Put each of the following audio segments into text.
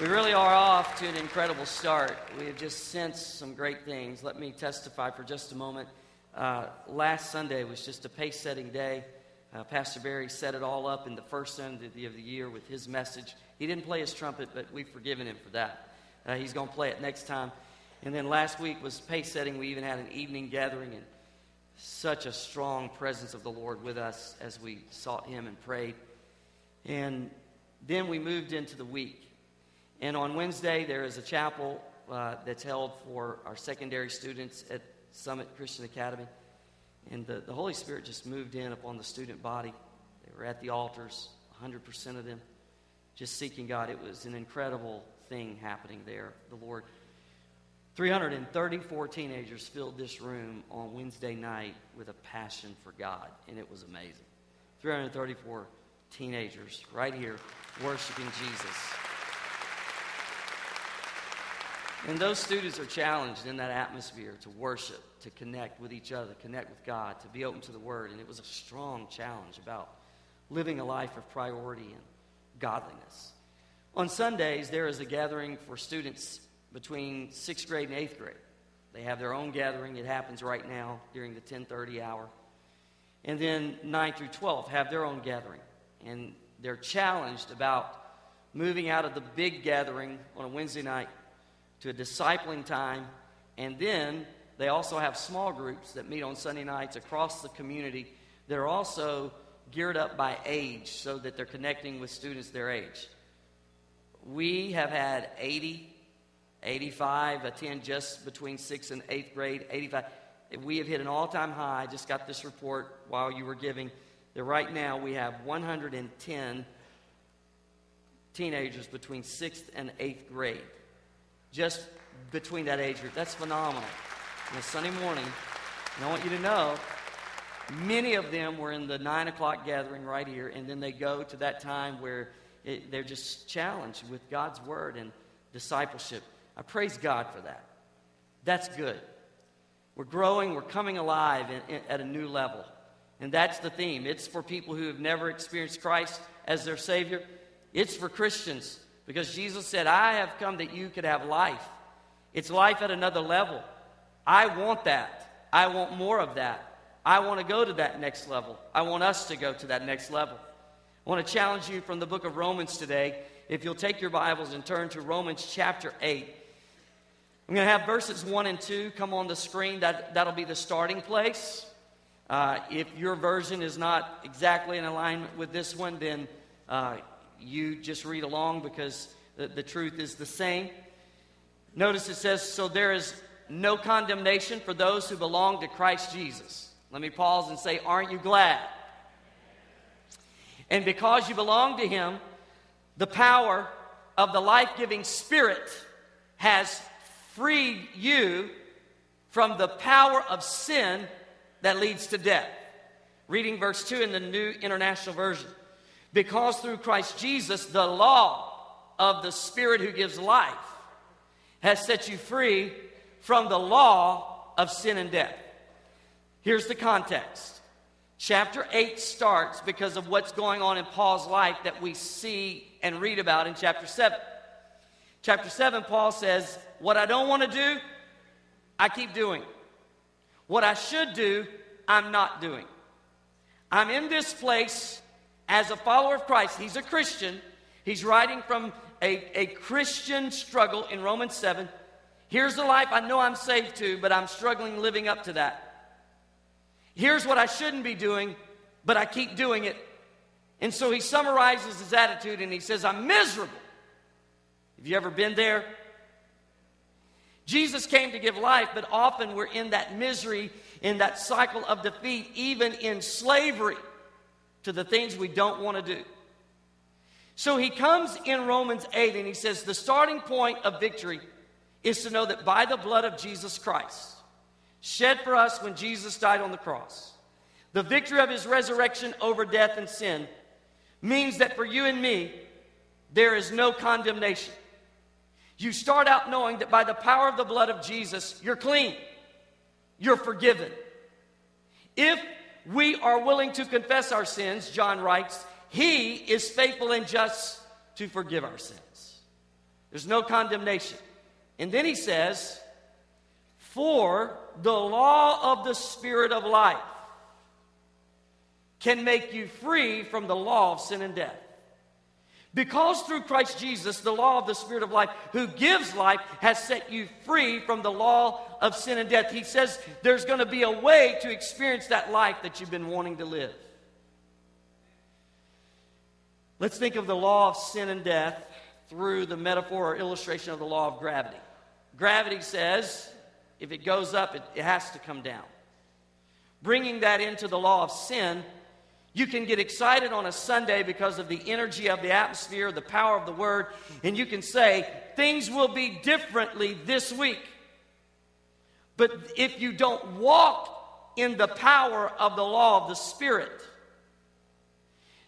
We really are off to an incredible start. We have just sensed some great things. Let me testify for just a moment. Uh, last Sunday was just a pace setting day. Uh, Pastor Barry set it all up in the first Sunday of the year with his message. He didn't play his trumpet, but we've forgiven him for that. Uh, he's going to play it next time. And then last week was pace setting. We even had an evening gathering, and such a strong presence of the Lord with us as we sought Him and prayed. And then we moved into the week. And on Wednesday, there is a chapel uh, that's held for our secondary students at Summit Christian Academy. And the, the Holy Spirit just moved in upon the student body. They were at the altars, 100% of them, just seeking God. It was an incredible thing happening there. The Lord. 334 teenagers filled this room on Wednesday night with a passion for God, and it was amazing. 334 teenagers right here worshiping Jesus. And those students are challenged in that atmosphere to worship, to connect with each other, connect with God, to be open to the Word. And it was a strong challenge about living a life of priority and godliness. On Sundays, there is a gathering for students between sixth grade and eighth grade. They have their own gathering. It happens right now during the 1030 hour. And then 9 through 12 have their own gathering. And they're challenged about moving out of the big gathering on a Wednesday night to a discipling time, and then they also have small groups that meet on Sunday nights across the community that are also geared up by age so that they're connecting with students their age. We have had 80, 85 attend just between 6th and 8th grade, 85. We have hit an all time high. I just got this report while you were giving that right now we have 110 teenagers between 6th and 8th grade just between that age group. That's phenomenal. On a Sunday morning, and I want you to know, many of them were in the 9 o'clock gathering right here, and then they go to that time where it, they're just challenged with God's word and discipleship. I praise God for that. That's good. We're growing, we're coming alive in, in, at a new level. And that's the theme. It's for people who have never experienced Christ as their Savior, it's for Christians because Jesus said, I have come that you could have life. It's life at another level. I want that. I want more of that. I want to go to that next level. I want us to go to that next level. I want to challenge you from the book of Romans today. If you'll take your Bibles and turn to Romans chapter 8. I'm going to have verses 1 and 2 come on the screen. That, that'll be the starting place. Uh, if your version is not exactly in alignment with this one, then uh, you just read along because the, the truth is the same. Notice it says, So there is no condemnation for those who belong to Christ Jesus. Let me pause and say, Aren't you glad? And because you belong to Him, the power of the life giving Spirit has freed you from the power of sin that leads to death. Reading verse 2 in the New International Version. Because through Christ Jesus, the law of the Spirit who gives life has set you free from the law of sin and death. Here's the context. Chapter 8 starts because of what's going on in Paul's life that we see and read about in chapter 7. Chapter 7, Paul says, What I don't want to do, I keep doing. What I should do, I'm not doing. I'm in this place as a follower of Christ, he's a Christian. He's writing from a, a Christian struggle in Romans 7. Here's the life I know I'm saved to, but I'm struggling living up to that. Here's what I shouldn't be doing, but I keep doing it. And so he summarizes his attitude and he says, I'm miserable. Have you ever been there? Jesus came to give life, but often we're in that misery, in that cycle of defeat, even in slavery to the things we don't want to do. So he comes in Romans 8 and he says, The starting point of victory is to know that by the blood of Jesus Christ, shed for us when Jesus died on the cross, the victory of his resurrection over death and sin means that for you and me, there is no condemnation. You start out knowing that by the power of the blood of Jesus, you're clean, you're forgiven. If we are willing to confess our sins, John writes, He is faithful and just to forgive our sins. There's no condemnation. And then he says, For the law of the Spirit of life can make you free from the law of sin and death. Because through Christ Jesus, the law of the Spirit of life, who gives life, has set you free from the law of sin and death. He says there's going to be a way to experience that life that you've been wanting to live. Let's think of the law of sin and death through the metaphor or illustration of the law of gravity. Gravity says if it goes up, it, it has to come down. Bringing that into the law of sin, you can get excited on a Sunday because of the energy of the atmosphere, the power of the word, and you can say, things will be differently this week. But if you don't walk in the power of the law of the Spirit,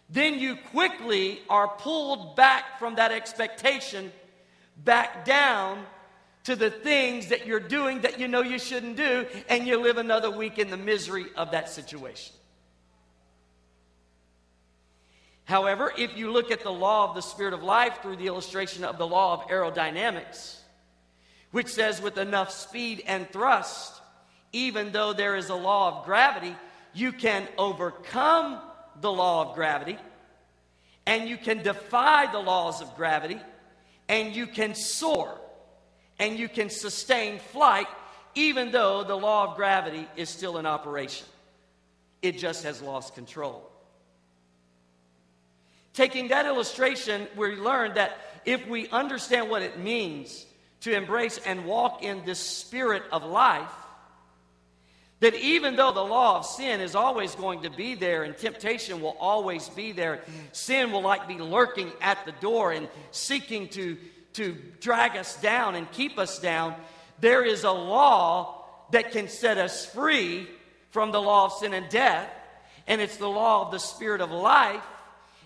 then you quickly are pulled back from that expectation, back down to the things that you're doing that you know you shouldn't do, and you live another week in the misery of that situation. However, if you look at the law of the Spirit of life through the illustration of the law of aerodynamics, which says with enough speed and thrust, even though there is a law of gravity, you can overcome the law of gravity, and you can defy the laws of gravity, and you can soar, and you can sustain flight, even though the law of gravity is still in operation. It just has lost control. Taking that illustration, we learned that if we understand what it means to embrace and walk in this spirit of life, that even though the law of sin is always going to be there and temptation will always be there, sin will like be lurking at the door and seeking to, to drag us down and keep us down, there is a law that can set us free from the law of sin and death, and it's the law of the spirit of life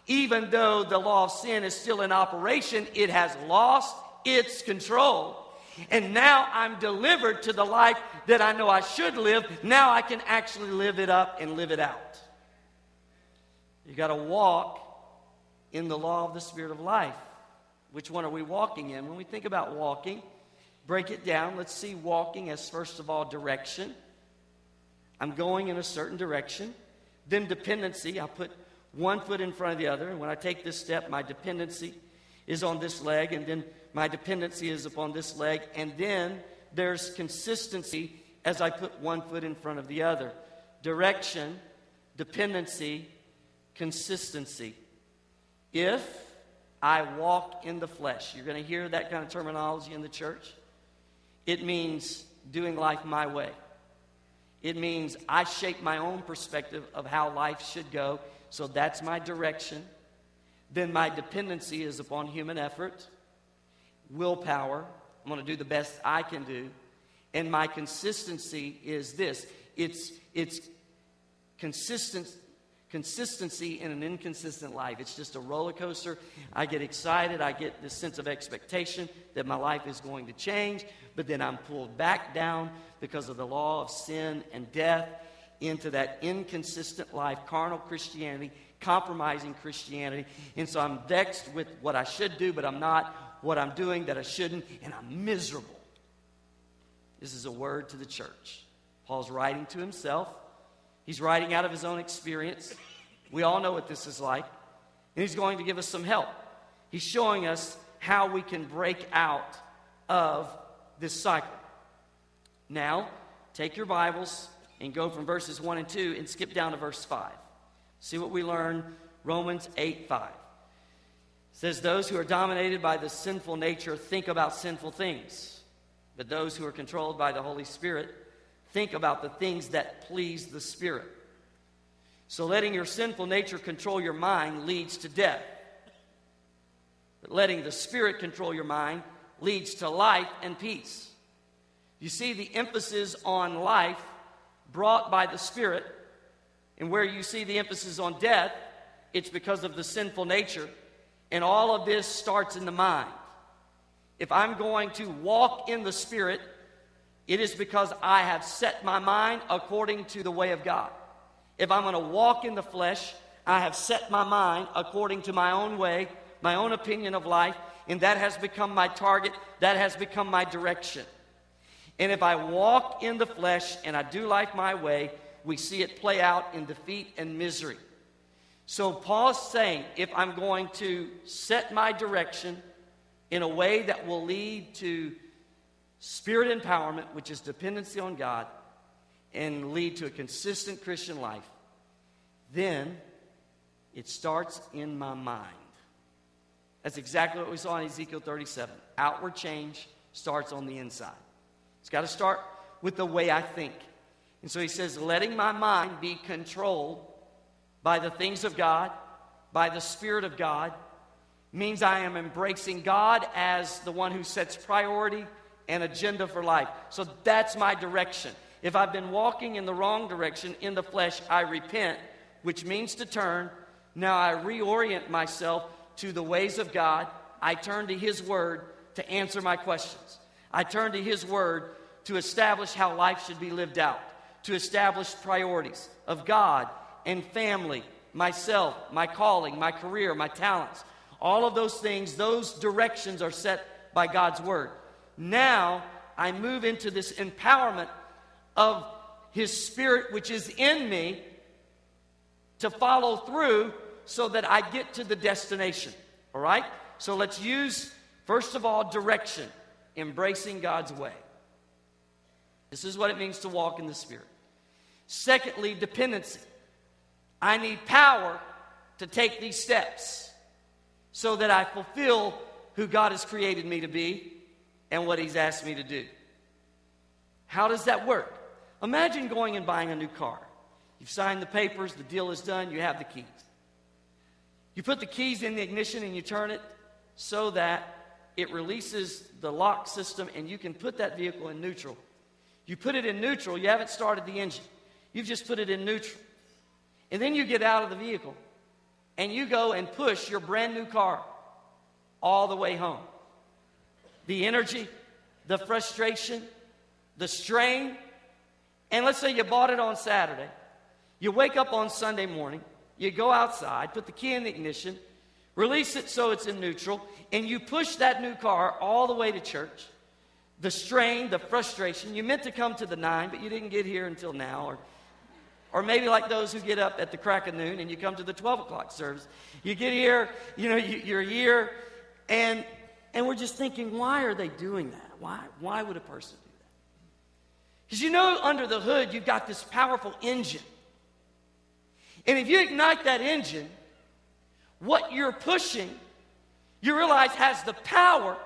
even though the law of sin is still in operation, it has lost its control. And now I'm delivered to the life that I know I should live. Now I can actually live it up and live it out. You got to walk in the law of the Spirit of life. Which one are we walking in? When we think about walking, break it down. Let's see walking as, first of all, direction. I'm going in a certain direction. Then dependency. I put one foot in front of the other. And when I take this step, my dependency is on this leg, and then my dependency is upon this leg. And then there's consistency as I put one foot in front of the other. Direction, dependency, consistency. If I walk in the flesh, you're going to hear that kind of terminology in the church. It means doing life my way. It means I shape my own perspective of how life should go so that's my direction. Then my dependency is upon human effort, willpower. I'm going to do the best I can do. And my consistency is this it's, it's consistent, consistency in an inconsistent life. It's just a roller coaster. I get excited. I get this sense of expectation that my life is going to change, but then I'm pulled back down because of the law of sin and death into that inconsistent life, carnal Christianity, compromising Christianity. And so I'm vexed with what I should do, but I'm not, what I'm doing that I shouldn't, and I'm miserable. This is a word to the church. Paul's writing to himself, he's writing out of his own experience. We all know what this is like, and he's going to give us some help. He's showing us how we can break out of this cycle. Now, take your Bibles and go from verses 1 and 2 and skip down to verse 5. See what we learn Romans 8 5. It says, Those who are dominated by the sinful nature think about sinful things, but those who are controlled by the Holy Spirit think about the things that please the Spirit. So letting your sinful nature control your mind leads to death. But letting the Spirit control your mind leads to life and peace. You see the emphasis on life brought by the Spirit, and where you see the emphasis on death, it's because of the sinful nature. And all of this starts in the mind. If I'm going to walk in the Spirit, it is because I have set my mind according to the way of God. If I'm going to walk in the flesh, I have set my mind according to my own way, my own opinion of life, and that has become my target, that has become my direction. And if I walk in the flesh and I do life my way, we see it play out in defeat and misery. So Paul's saying if I'm going to set my direction in a way that will lead to spirit empowerment, which is dependency on God, and lead to a consistent Christian life, then it starts in my mind. That's exactly what we saw in Ezekiel 37. Outward change starts on the inside. It's got to start with the way I think. And so he says, letting my mind be controlled by the things of God, by the Spirit of God, means I am embracing God as the one who sets priority and agenda for life. So that's my direction. If I've been walking in the wrong direction in the flesh, I repent, which means to turn. Now I reorient myself to the ways of God. I turn to His Word to answer my questions. I turn to His Word to establish how life should be lived out, to establish priorities of God and family, myself, my calling, my career, my talents. All of those things, those directions are set by God's Word. Now I move into this empowerment of His Spirit, which is in me, to follow through so that I get to the destination. All right? So let's use, first of all, direction, embracing God's way. This is what it means to walk in the Spirit. Secondly, dependency. I need power to take these steps so that I fulfill who God has created me to be and what He's asked me to do. How does that work? Imagine going and buying a new car. You've signed the papers, the deal is done, you have the keys. You put the keys in the ignition and you turn it so that it releases the lock system and you can put that vehicle in neutral. You put it in neutral, you haven't started the engine. You've just put it in neutral. And then you get out of the vehicle and you go and push your brand new car all the way home. The energy, the frustration, the strain, and let's say you bought it on Saturday. You wake up on Sunday morning, you go outside, put the key in the ignition, release it so it's in neutral, and you push that new car all the way to church. The strain, the frustration. You meant to come to the nine, but you didn't get here until now. Or, or maybe like those who get up at the crack of noon and you come to the 12 o'clock service. You get here, you know, you, you're here, and, and we're just thinking, why are they doing that? Why, why would a person do that? Because you know, under the hood, you've got this powerful engine and if you ignite that engine, what you're pushing, you realize has the power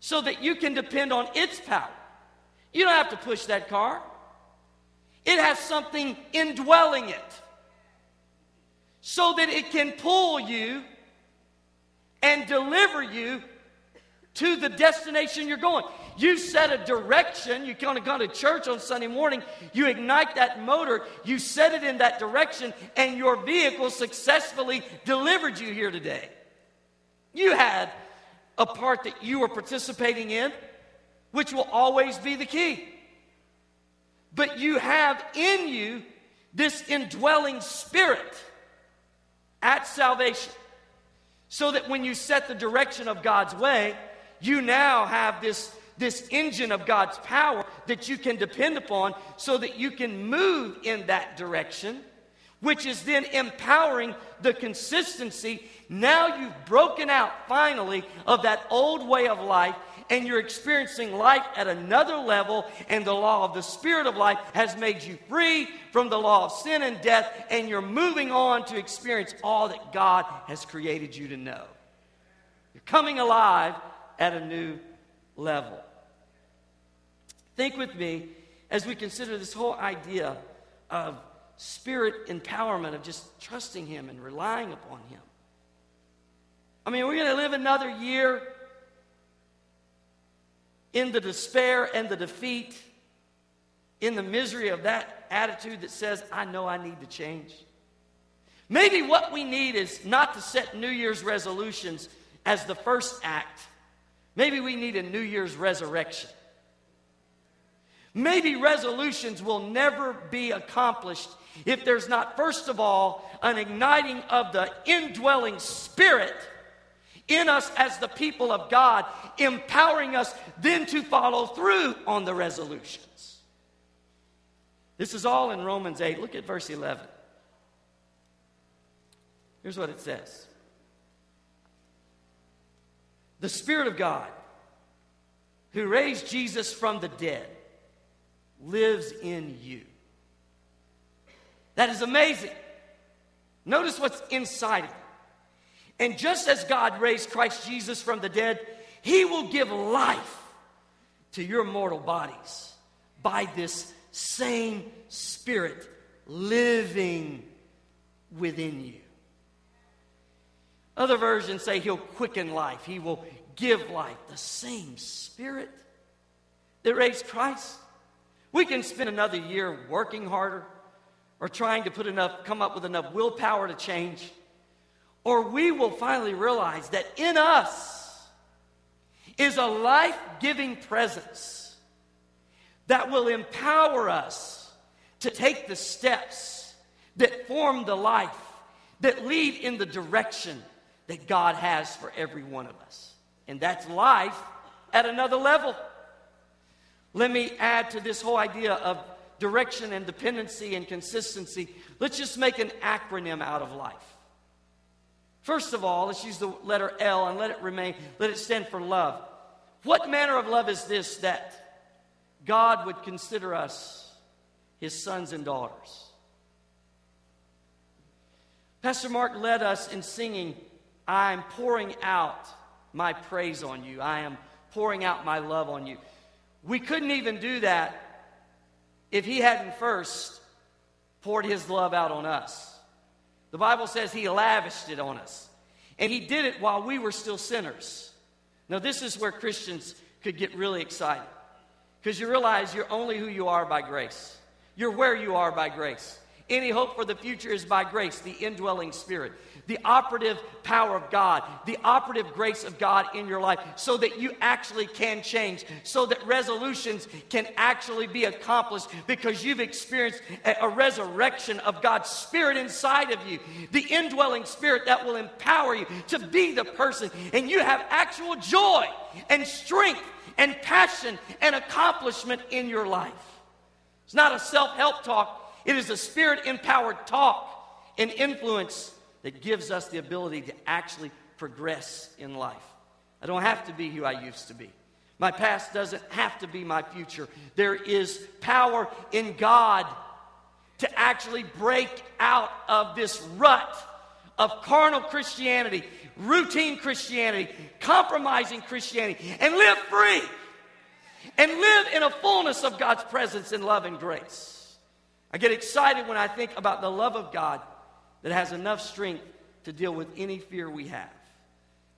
so that you can depend on its power. You don't have to push that car, it has something indwelling it so that it can pull you and deliver you to the destination you're going. You set a direction. You kind of go to church on Sunday morning. You ignite that motor. You set it in that direction, and your vehicle successfully delivered you here today. You had a part that you were participating in, which will always be the key. But you have in you this indwelling spirit at salvation. So that when you set the direction of God's way, you now have this this engine of God's power that you can depend upon so that you can move in that direction, which is then empowering the consistency. Now you've broken out finally of that old way of life and you're experiencing life at another level, and the law of the Spirit of life has made you free from the law of sin and death, and you're moving on to experience all that God has created you to know. You're coming alive at a new level. Think with me as we consider this whole idea of spirit empowerment, of just trusting Him and relying upon Him. I mean, we're going to live another year in the despair and the defeat, in the misery of that attitude that says, I know I need to change. Maybe what we need is not to set New Year's resolutions as the first act. Maybe we need a New Year's resurrection. Maybe resolutions will never be accomplished if there's not, first of all, an igniting of the indwelling spirit in us as the people of God, empowering us then to follow through on the resolutions. This is all in Romans 8. Look at verse 11. Here's what it says The Spirit of God, who raised Jesus from the dead, lives in you. That is amazing. Notice what's inside of you. And just as God raised Christ Jesus from the dead, He will give life to your mortal bodies by this same Spirit living within you. Other versions say He'll quicken life, He will give life. The same Spirit that raised Christ. We can spend another year working harder or trying to put enough, come up with enough willpower to change. Or we will finally realize that in us is a life giving presence that will empower us to take the steps that form the life that lead in the direction that God has for every one of us. And that's life at another level. Let me add to this whole idea of direction and dependency and consistency. Let's just make an acronym out of life. First of all, let's use the letter L and let it remain, let it stand for love. What manner of love is this that God would consider us his sons and daughters? Pastor Mark led us in singing, I am pouring out my praise on you. I am pouring out my love on you. We couldn't even do that if he hadn't first poured his love out on us. The Bible says he lavished it on us. And he did it while we were still sinners. Now, this is where Christians could get really excited because you realize you're only who you are by grace. You're where you are by grace. Any hope for the future is by grace, the indwelling spirit the operative power of God, the operative grace of God in your life, so that you actually can change, so that resolutions can actually be accomplished because you've experienced a, resurrection of God's Spirit inside of you, the indwelling Spirit that will empower you to be the person, and you have actual joy and strength and passion and accomplishment in your life. It's not a self help talk, it is a spirit empowered talk and influence that gives us the ability to actually progress in life. I don't have to be who I used to be. My past doesn't have to be my future. There is power in God to actually break out of this rut of carnal Christianity, routine Christianity, compromising Christianity, and live free and live in a fullness of God's presence and love and grace. I get excited when I think about the love of God that has enough strength to deal with any fear we have.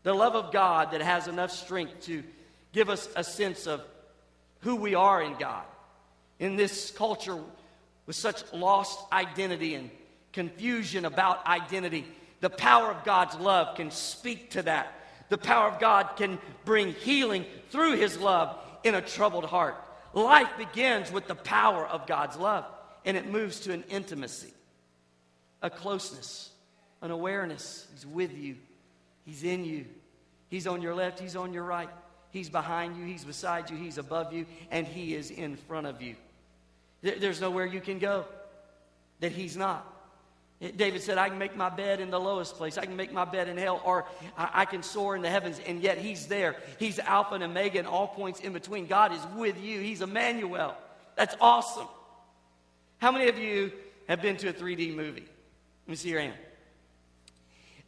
The love of God that has enough strength to give us a sense of who we are in God. In this culture with such lost identity and confusion about identity, the power of God's love can speak to that. The power of God can bring healing through His love in a troubled heart. Life begins with the power of God's love, and it moves to an intimacy a closeness, an awareness. He's with you, He's in you. He's on your left, He's on your right. He's behind you, He's beside you, He's above you, and He is in front of you. There's nowhere you can go that He's not. David said, I can make my bed in the lowest place. I can make my bed in hell, or I can soar in the heavens, and yet He's there. He's Alpha and Omega and all points in between. God is with you. He's Emmanuel. That's awesome. How many of you have been to a 3D movie? Let me see your hand.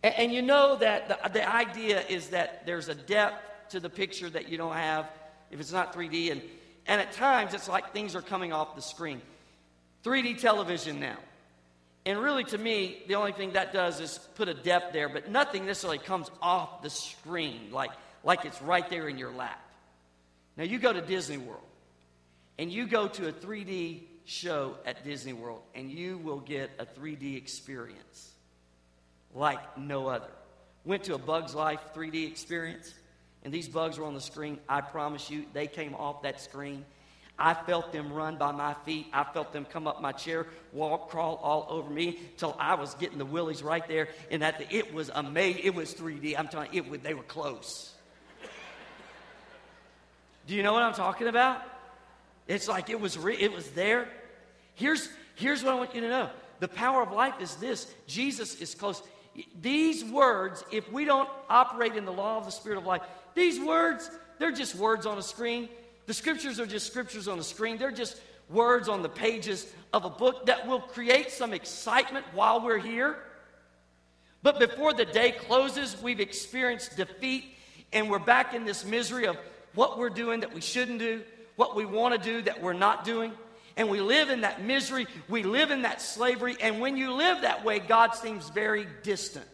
And, and you know that the, the idea is that there's a depth to the picture that you don't have if it's not 3D. And, and at times, it's like things are coming off the screen. 3D television now. And really, to me, the only thing that does is put a depth there, but nothing necessarily comes off the screen like, like it's right there in your lap. Now, you go to Disney World and you go to a 3D show at Disney World, and you will get a 3D experience like no other. Went to a Bugs Life 3D experience, and these bugs were on the screen. I promise you, they came off that screen. I felt them run by my feet. I felt them come up my chair, walk, crawl all over me till I was getting the willies right there. And that it was amazing. It was 3D. I'm telling you, it they were close. Do you know what I'm talking about? It's like it was re- it was there. Here's here's what I want you to know. The power of life is this. Jesus is close. These words, if we don't operate in the law of the spirit of life, these words, they're just words on a screen. The scriptures are just scriptures on a screen. They're just words on the pages of a book that will create some excitement while we're here. But before the day closes, we've experienced defeat and we're back in this misery of what we're doing that we shouldn't do, what we want to do that we're not doing. And we live in that misery, we live in that slavery, and when you live that way, God seems very distant.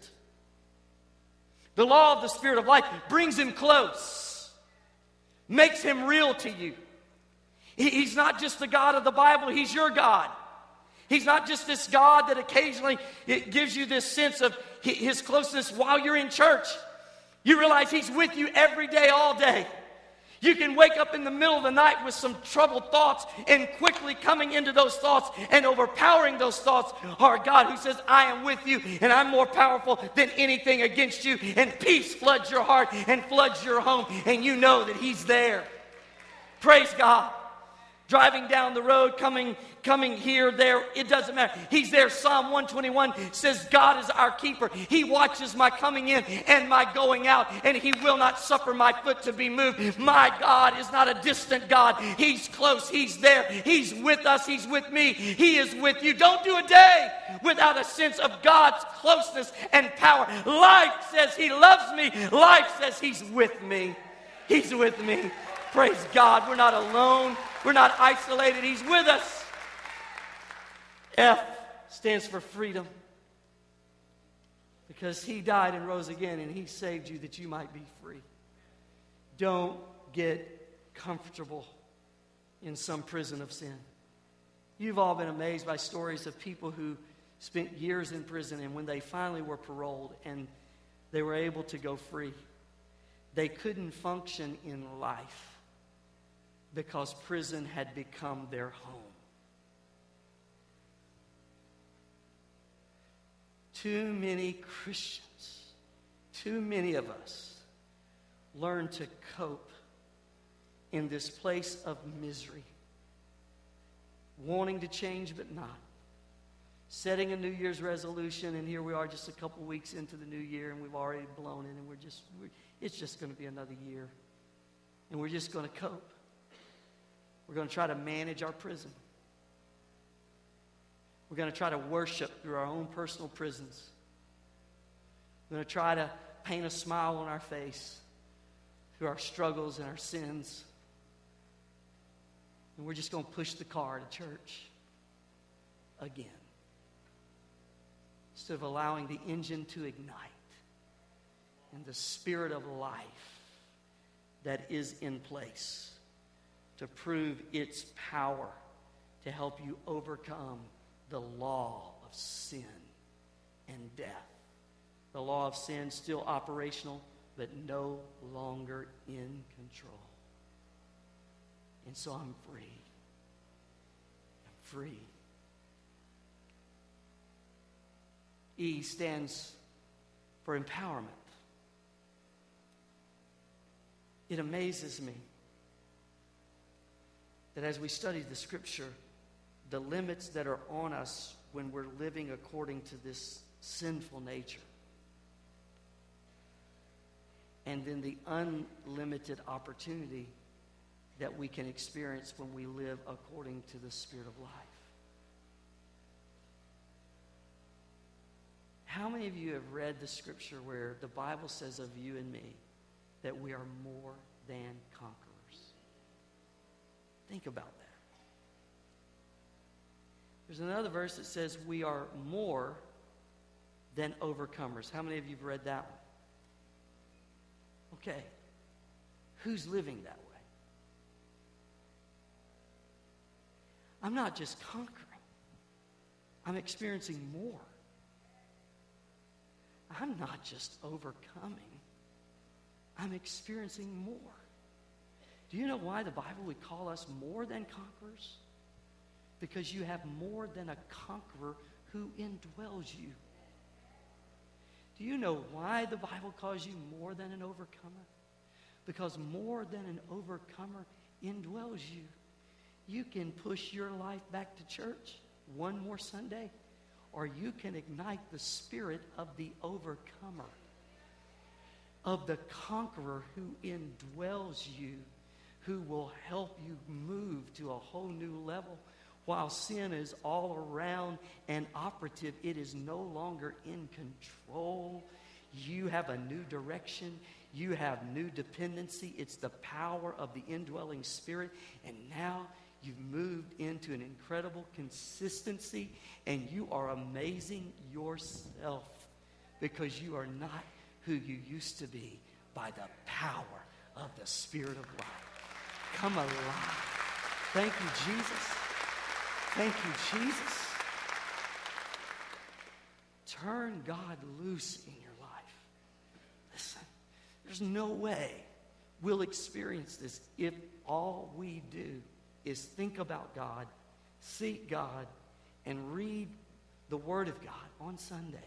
The law of the Spirit of life brings him close, makes him real to you. He's not just the God of the Bible, he's your God. He's not just this God that occasionally it gives you this sense of his closeness while you're in church. You realize he's with you every day, all day. You can wake up in the middle of the night with some troubled thoughts and quickly coming into those thoughts and overpowering those thoughts are God who says, I am with you and I'm more powerful than anything against you. And peace floods your heart and floods your home, and you know that He's there. Praise God driving down the road, coming, coming here, there, it doesn't matter. He's there. Psalm 121 says, God is our keeper. He watches my coming in and my going out, and He will not suffer my foot to be moved. My God is not a distant God. He's close. He's there. He's with us. He's with me. He is with you. Don't do a day without a sense of God's closeness and power. Life says He loves me. Life says He's with me. He's with me. Praise God. We're not alone. We're not isolated. He's with us. F stands for freedom. Because he died and rose again and he saved you that you might be free. Don't get comfortable in some prison of sin. You've all been amazed by stories of people who spent years in prison and when they finally were paroled and they were able to go free, they couldn't function in life because prison had become their home. Too many Christians, too many of us, learn to cope in this place of misery, wanting to change but not. Setting a New Year's resolution, and here we are just a couple weeks into the new year, and we've already blown it, and we're just, we're, it's just going to be another year. And we're just going to cope. We're going to try to manage our prison. We're going to try to worship through our own personal prisons. We're going to try to paint a smile on our face through our struggles and our sins. And we're just going to push the car to church again. Instead of allowing the engine to ignite and the spirit of life that is in place to prove its power to help you overcome the law of sin and death. The law of sin still operational, but no longer in control. And so I'm free. I'm free. E stands for empowerment. It amazes me that as we study the scripture, the limits that are on us when we're living according to this sinful nature, and then the unlimited opportunity that we can experience when we live according to the Spirit of life. How many of you have read the scripture where the Bible says of you and me that we are more than conquerors? Think about that. There's another verse that says we are more than overcomers. How many of you have read that one? Okay. Who's living that way? I'm not just conquering, I'm experiencing more. I'm not just overcoming, I'm experiencing more. Do you know why the Bible would call us more than conquerors? Because you have more than a conqueror who indwells you. Do you know why the Bible calls you more than an overcomer? Because more than an overcomer indwells you. You can push your life back to church one more Sunday, or you can ignite the spirit of the overcomer, of the conqueror who indwells you, who will help you move to a whole new level. While sin is all around and operative, it is no longer in control. You have a new direction. You have new dependency. It's the power of the indwelling spirit. And now You've moved into an incredible consistency, and you are amazing yourself because you are not who you used to be by the power of the Spirit of life. Come alive. Thank you, Jesus. Thank you, Jesus. Turn God loose in your life. Listen, there's no way we'll experience this if all we do is think about God, seek God, and read the Word of God on Sunday.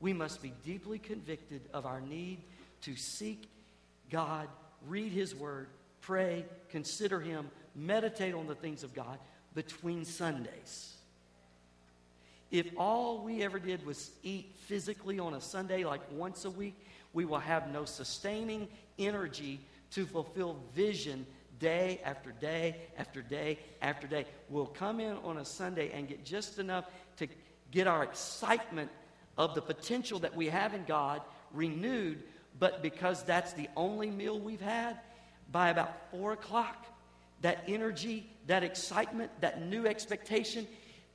We must be deeply convicted of our need to seek God, read His Word, pray, consider Him, meditate on the things of God between Sundays. If all we ever did was eat physically on a Sunday, like once a week, we will have no sustaining energy to fulfill vision day after day after day after day. We'll come in on a Sunday and get just enough to get our excitement of the potential that we have in God renewed, but because that's the only meal we've had, by about four o'clock, that energy, that excitement, that new expectation,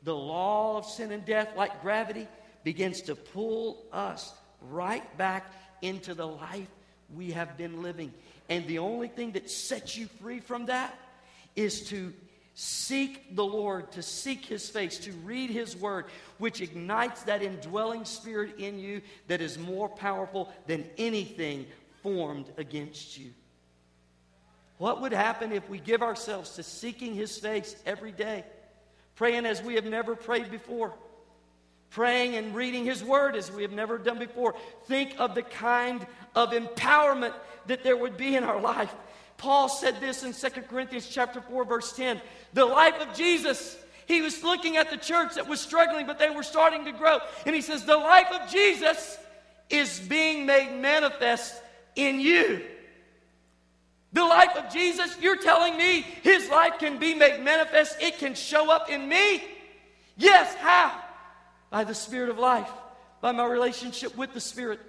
the law of sin and death, like gravity, begins to pull us right back into the life we have been living. And the only thing that sets you free from that is to seek the Lord, to seek His face, to read His Word, which ignites that indwelling spirit in you that is more powerful than anything formed against you. What would happen if we give ourselves to seeking His face every day, praying as we have never prayed before? Praying and reading His Word as we have never done before. Think of the kind of empowerment that there would be in our life. Paul said this in 2 Corinthians chapter 4 verse 10. The life of Jesus he was looking at the church that was struggling, but they were starting to grow. And he says, The life of Jesus is being made manifest in you. The life of Jesus, you're telling me his life can be made manifest, it can show up in me? Yes, how? By the Spirit of life, by my relationship with the Spirit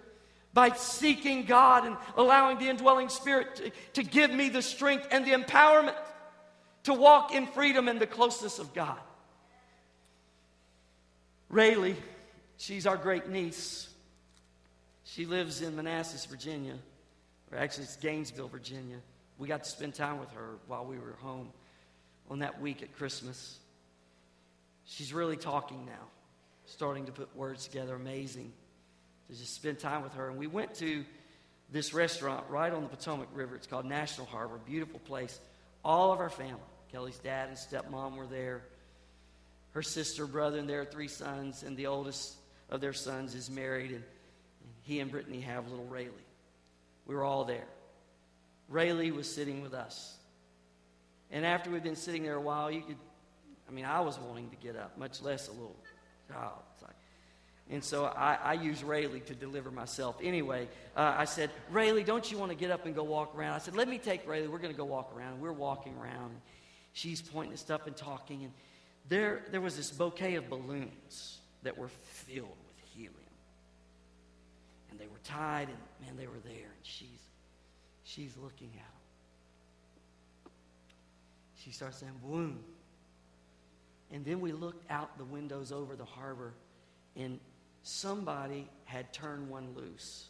by seeking God and allowing the indwelling spirit to, to give me the strength and the empowerment to walk in freedom and the closeness of God. Rayleigh, she's our great niece. She lives in Manassas, Virginia, or actually it's Gainesville, Virginia. We got to spend time with her while we were home on that week at Christmas. She's really talking now, starting to put words together. Amazing to just spend time with her. And we went to this restaurant right on the Potomac River. It's called National Harbor. Beautiful place. All of our family. Kelly's dad and stepmom were there. Her sister, brother, and their three sons. And the oldest of their sons is married. And, he and Brittany have little Rayleigh. We were all there. Rayleigh was sitting with us. And after we'd been sitting there a while, you could, I mean, I was wanting to get up, much less a little child. Like, and so I, I use Rayleigh to deliver myself. Anyway, uh, I said, Rayleigh, don't you want to get up and go walk around? I said, let me take Rayleigh. We're going to go walk around. We're walking around. She's pointing at stuff and talking. And there, there was this bouquet of balloons that were filled with helium. And they were tied, and man, they were there. And she's, she's looking at him. She starts saying, boom. And then we looked out the windows over the harbor, and somebody had turned one loose.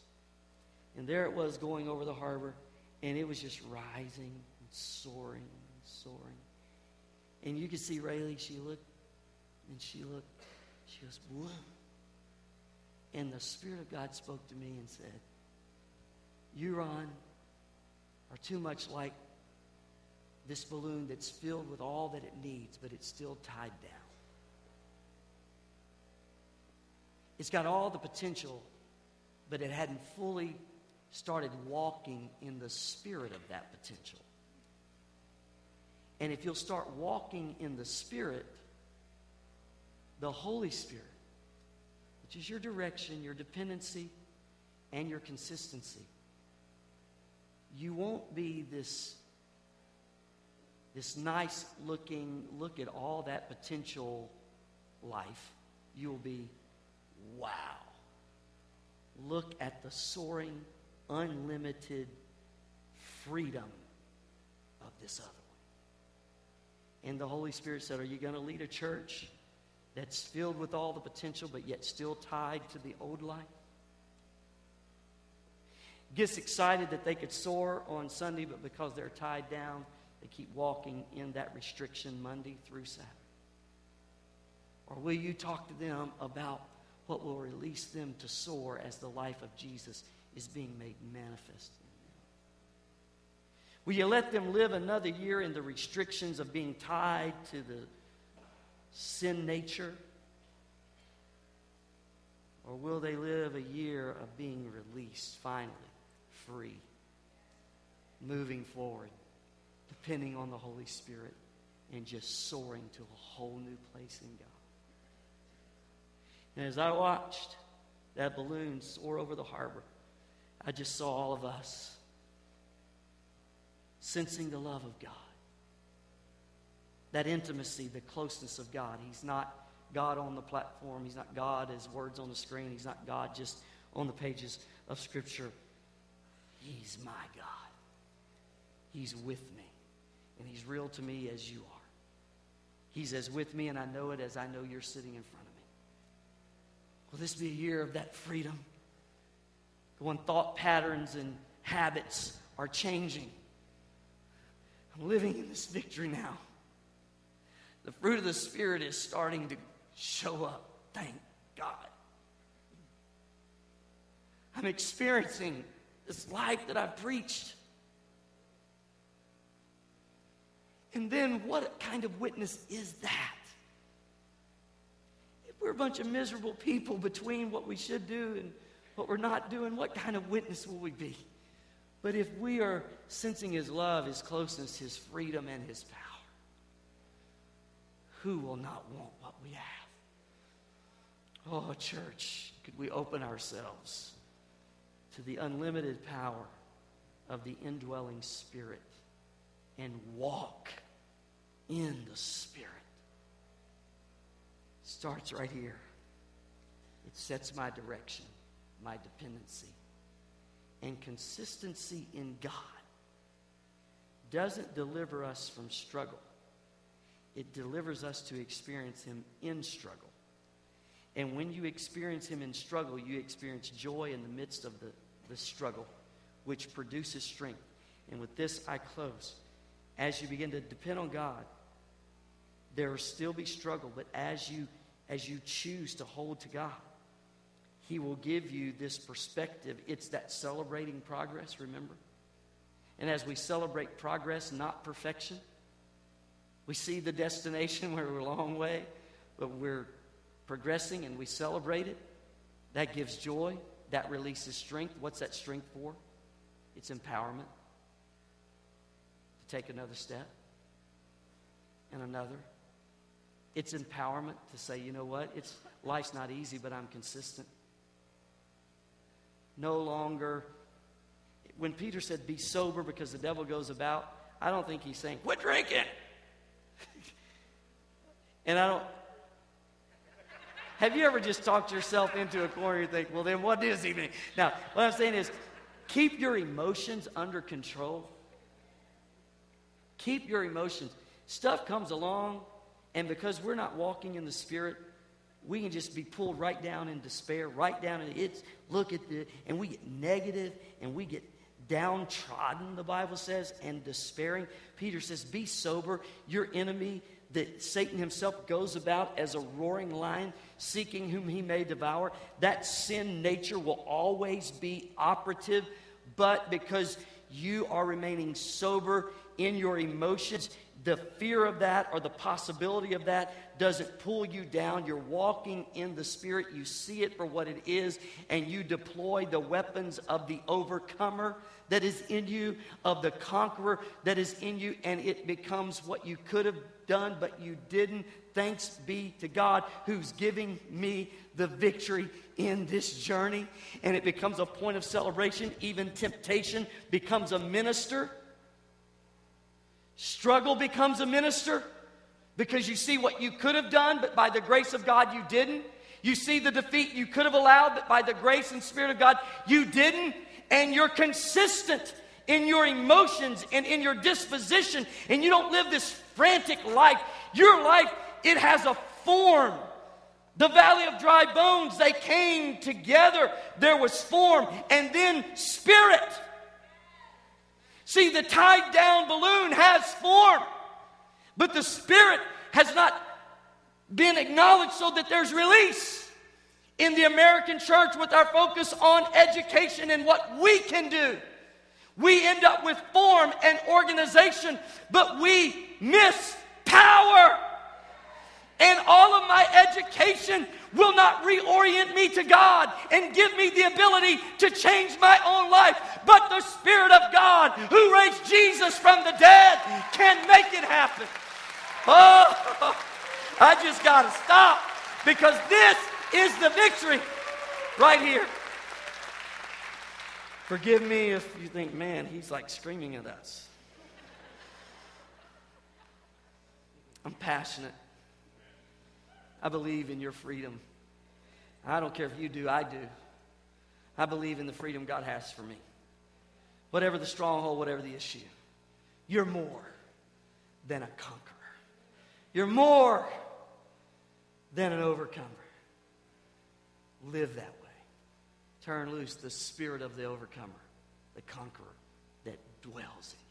And there it was going over the harbor, and it was just rising and soaring and soaring. And you could see Rayleigh, she looked, and she looked, she goes, Whoa. And the Spirit of God spoke to me and said, You, Ron, are too much like this balloon that's filled with all that it needs, but it's still tied down. It's got all the potential, but it hadn't fully started walking in the spirit of that potential. And if you'll start walking in the Spirit, the Holy Spirit, which is your direction, your dependency, and your consistency, you won't be this, this nice looking, look at all that potential life. You will be, wow. Look at the soaring, unlimited freedom of this other one. And the Holy Spirit said, Are you going to lead a church that's filled with all the potential but yet still tied to the old life? Gets excited that they could soar on Sunday, but because they're tied down, they keep walking in that restriction Monday through Saturday? Or will you talk to them about what will release them to soar as the life of Jesus is being made manifest Will you let them live another year in the restrictions of being tied to the sin nature? Or will they live a year of being released finally? Free, moving forward, depending on the Holy Spirit, and just soaring to a whole new place in God. And as I watched that balloon soar over the harbor, I just saw all of us sensing the love of God. That intimacy, the closeness of God. He's not God on the platform. He's not God as words on the screen. He's not God just on the pages of Scripture. He's my God. He's with me. And He's real to me as you are. He's as with me, and I know it as I know you're sitting in front of me. Will this be a year of that freedom? When thought patterns and habits are changing. I'm living in this victory now. The fruit of the Spirit is starting to show up. Thank God. I'm experiencing this life that I've preached. And then what kind of witness is that? If we're a bunch of miserable people between what we should do and what we're not doing, what kind of witness will we be? But if we are sensing His love, His closeness, His freedom, and His power, who will not want what we have? Oh, church, could we open ourselves? To the unlimited power of the indwelling Spirit and walk in the Spirit. Starts right here. It sets my direction, my dependency. And consistency in God doesn't deliver us from struggle, it delivers us to experience Him in struggle. And when you experience Him in struggle, you experience joy in the midst of the the struggle, which produces strength. And with this, I close. As you begin to depend on God, there will still be struggle, but as you as you choose to hold to God, He will give you this perspective. It's that celebrating progress, remember? And as we celebrate progress, not perfection, we see the destination where we're a long way, but we're progressing and we celebrate it. That gives joy. That releases strength. What's that strength for? It's empowerment to take another step and another. It's empowerment to say, you know what? It's life's not easy, but I'm consistent. No longer when Peter said be sober because the devil goes about, I don't think he's saying, quit drinking. and I don't have you ever just talked yourself into a corner and think, well, then what does he mean? Now, what I'm saying is keep your emotions under control. Keep your emotions. Stuff comes along, and because we're not walking in the Spirit, we can just be pulled right down in despair, right down in it's look at the and we get negative and we get downtrodden, the Bible says, and despairing. Peter says, Be sober. Your enemy that Satan himself goes about as a roaring lion, seeking whom he may devour. That sin nature will always be operative, but because you are remaining sober in your emotions. The fear of that or the possibility of that doesn't pull you down. You're walking in the Spirit. You see it for what it is, and you deploy the weapons of the overcomer that is in you, of the conqueror that is in you, and it becomes what you could have done, but you didn't. Thanks be to God who's giving me the victory in this journey. And it becomes a point of celebration. Even temptation becomes a minister. Struggle becomes a minister because you see what you could have done, but by the grace of God, you didn't. You see the defeat you could have allowed, but by the grace and Spirit of God, you didn't. And you're consistent in your emotions and in your disposition, and you don't live this frantic life. Your life, it has a form. The valley of dry bones, they came together. There was form and then spirit. See, the tied down balloon has form, but the spirit has not been acknowledged so that there's release. In the American church, with our focus on education and what we can do, we end up with form and organization, but we miss power. And all of my education will not reorient me to God and give me the ability to change my own life. But the Spirit of God, who raised Jesus from the dead, can make it happen. Oh, I just got to stop because this is the victory right here. Forgive me if you think, man, he's like screaming at us. I'm passionate. I believe in your freedom. I don't care if you do, I do. I believe in the freedom God has for me. Whatever the stronghold, whatever the issue, you're more than a conqueror. You're more than an overcomer. Live that way. Turn loose the spirit of the overcomer, the conqueror that dwells in